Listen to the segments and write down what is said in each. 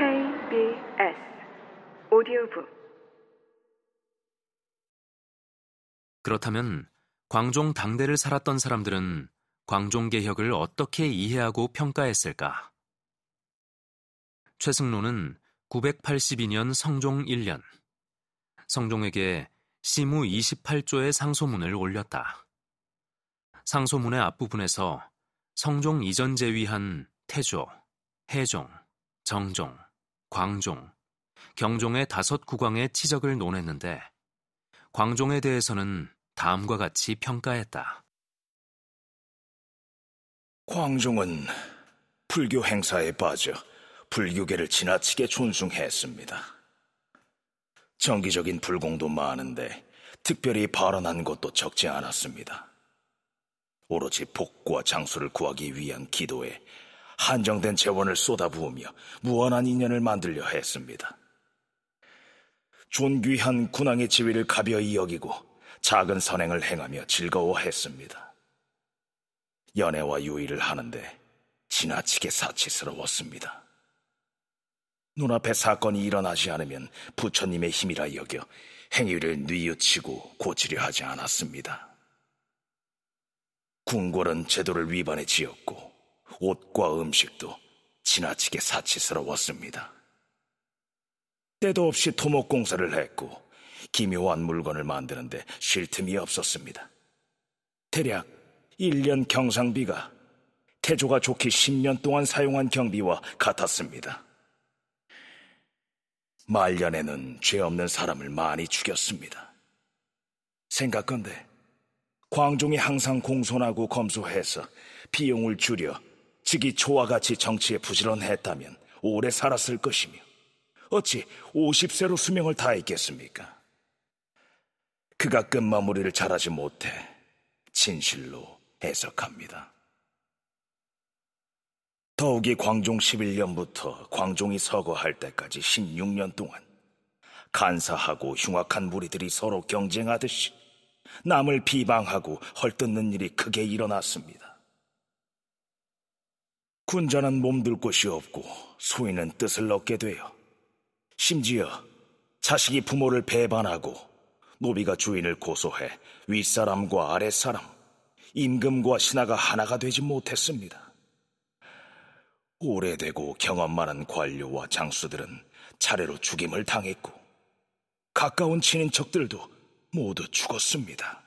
KBS 오디오북 그렇다면 광종 당대를 살았던 사람들은 광종 개혁을 어떻게 이해하고 평가했을까? 최승로는 982년 성종 1년 성종에게 시무 28조의 상소문을 올렸다. 상소문의 앞부분에서 성종 이전 제위한 태조, 해종, 정종, 광종, 경종의 다섯 국왕의 치적을 논했는데 광종에 대해서는 다음과 같이 평가했다. 광종은 불교 행사에 빠져 불교계를 지나치게 존숭했습니다. 정기적인 불공도 많은데 특별히 발언한 것도 적지 않았습니다. 오로지 복과 장수를 구하기 위한 기도에 한정된 재원을 쏟아부으며 무한한 인연을 만들려 했습니다. 존귀한 군왕의 지위를 가벼이 여기고 작은 선행을 행하며 즐거워했습니다. 연애와 유의를 하는데 지나치게 사치스러웠습니다. 눈앞에 사건이 일어나지 않으면 부처님의 힘이라 여겨 행위를 뉘우치고 고치려 하지 않았습니다. 궁궐은 제도를 위반해 지었고 옷과 음식도 지나치게 사치스러웠습니다. 때도 없이 토목공사를 했고 기묘한 물건을 만드는데 쉴 틈이 없었습니다. 대략 1년 경상비가 태조가 좋기 10년 동안 사용한 경비와 같았습니다. 말년에는 죄 없는 사람을 많이 죽였습니다. 생각건데 광종이 항상 공손하고 검소해서 비용을 줄여 즉이 초와 같이 정치에 부지런했다면 오래 살았을 것이며 어찌 50세로 수명을 다했겠습니까? 그가 끝마무리를 잘하지 못해 진실로 해석합니다. 더욱이 광종 11년부터 광종이 서거할 때까지 16년 동안 간사하고 흉악한 무리들이 서로 경쟁하듯이 남을 비방하고 헐뜯는 일이 크게 일어났습니다. 군자는 몸둘 곳이 없고 소인은 뜻을 얻게 되어 심지어 자식이 부모를 배반하고 노비가 주인을 고소해 윗사람과 아랫사람, 임금과 신하가 하나가 되지 못했습니다. 오래되고 경험 많은 관료와 장수들은 차례로 죽임을 당했고 가까운 친인척들도 모두 죽었습니다.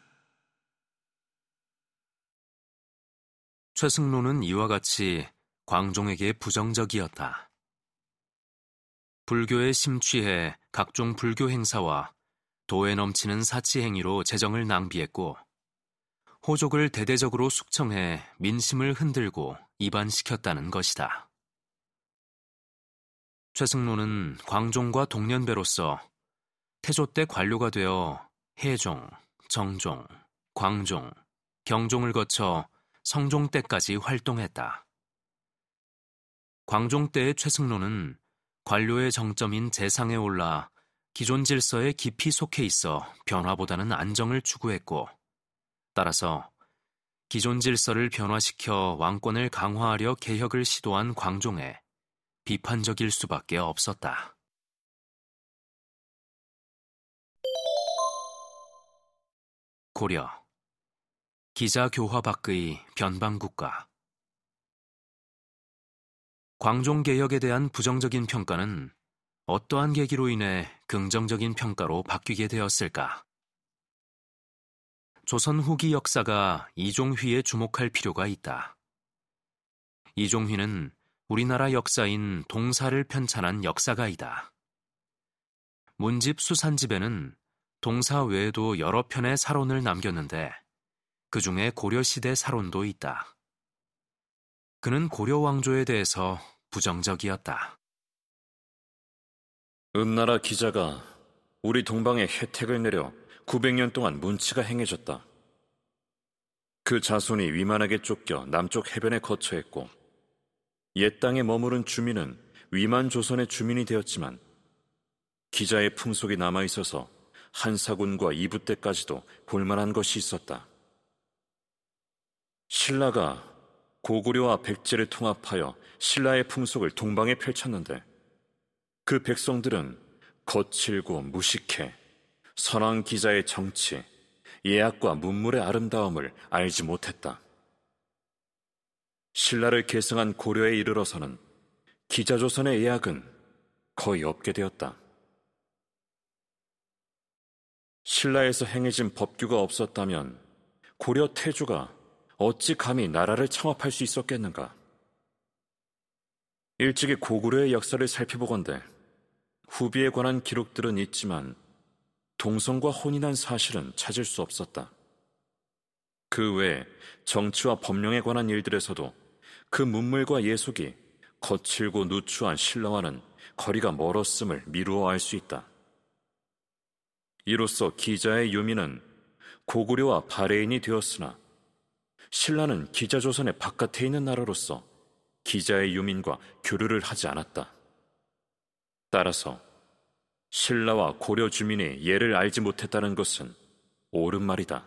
최승로는 이와 같이 광종에게 부정적이었다. 불교에 심취해 각종 불교 행사와 도에 넘치는 사치 행위로 재정을 낭비했고 호족을 대대적으로 숙청해 민심을 흔들고 이반시켰다는 것이다. 최승로는 광종과 동년배로서 태조 때 관료가 되어 해종, 정종, 광종, 경종을 거쳐 성종 때까지 활동했다. 광종 때의 최승로는 관료의 정점인 재상에 올라 기존 질서에 깊이 속해 있어 변화보다는 안정을 추구했고, 따라서 기존 질서를 변화시켜 왕권을 강화하려 개혁을 시도한 광종에 비판적일 수밖에 없었다. 고려 기자 교화 밖의 변방국가 광종 개혁에 대한 부정적인 평가는 어떠한 계기로 인해 긍정적인 평가로 바뀌게 되었을까? 조선 후기 역사가 이종휘에 주목할 필요가 있다. 이종휘는 우리나라 역사인 동사를 편찬한 역사가이다. 문집 수산집에는 동사 외에도 여러 편의 사론을 남겼는데 그 중에 고려시대 사론도 있다. 그는 고려 왕조에 대해서 부정적이었다. 은나라 기자가 우리 동방에 혜택을 내려 900년 동안 문치가 행해졌다. 그 자손이 위만하게 쫓겨 남쪽 해변에 거처했고 옛 땅에 머무른 주민은 위만 조선의 주민이 되었지만 기자의 풍속이 남아 있어서 한사군과 이부 때까지도 볼만한 것이 있었다. 신라가 고구려와 백제를 통합하여 신라의 풍속을 동방에 펼쳤는데 그 백성들은 거칠고 무식해 선왕 기자의 정치, 예약과 문물의 아름다움을 알지 못했다. 신라를 계승한 고려에 이르러서는 기자조선의 예약은 거의 없게 되었다. 신라에서 행해진 법규가 없었다면 고려 태조가 어찌 감히 나라를 창업할 수 있었겠는가? 일찍이 고구려의 역사를 살펴보건대 후비에 관한 기록들은 있지만 동성과 혼인한 사실은 찾을 수 없었다. 그외 정치와 법령에 관한 일들에서도 그 문물과 예속이 거칠고 누추한 신라와는 거리가 멀었음을 미루어 알 수 있다. 이로써 기자의 유미는 고구려와 바레인이 되었으나 신라는 기자조선의 바깥에 있는 나라로서 기자의 유민과 교류를 하지 않았다. 따라서 신라와 고려 주민이 예를 알지 못했다는 것은 옳은 말이다.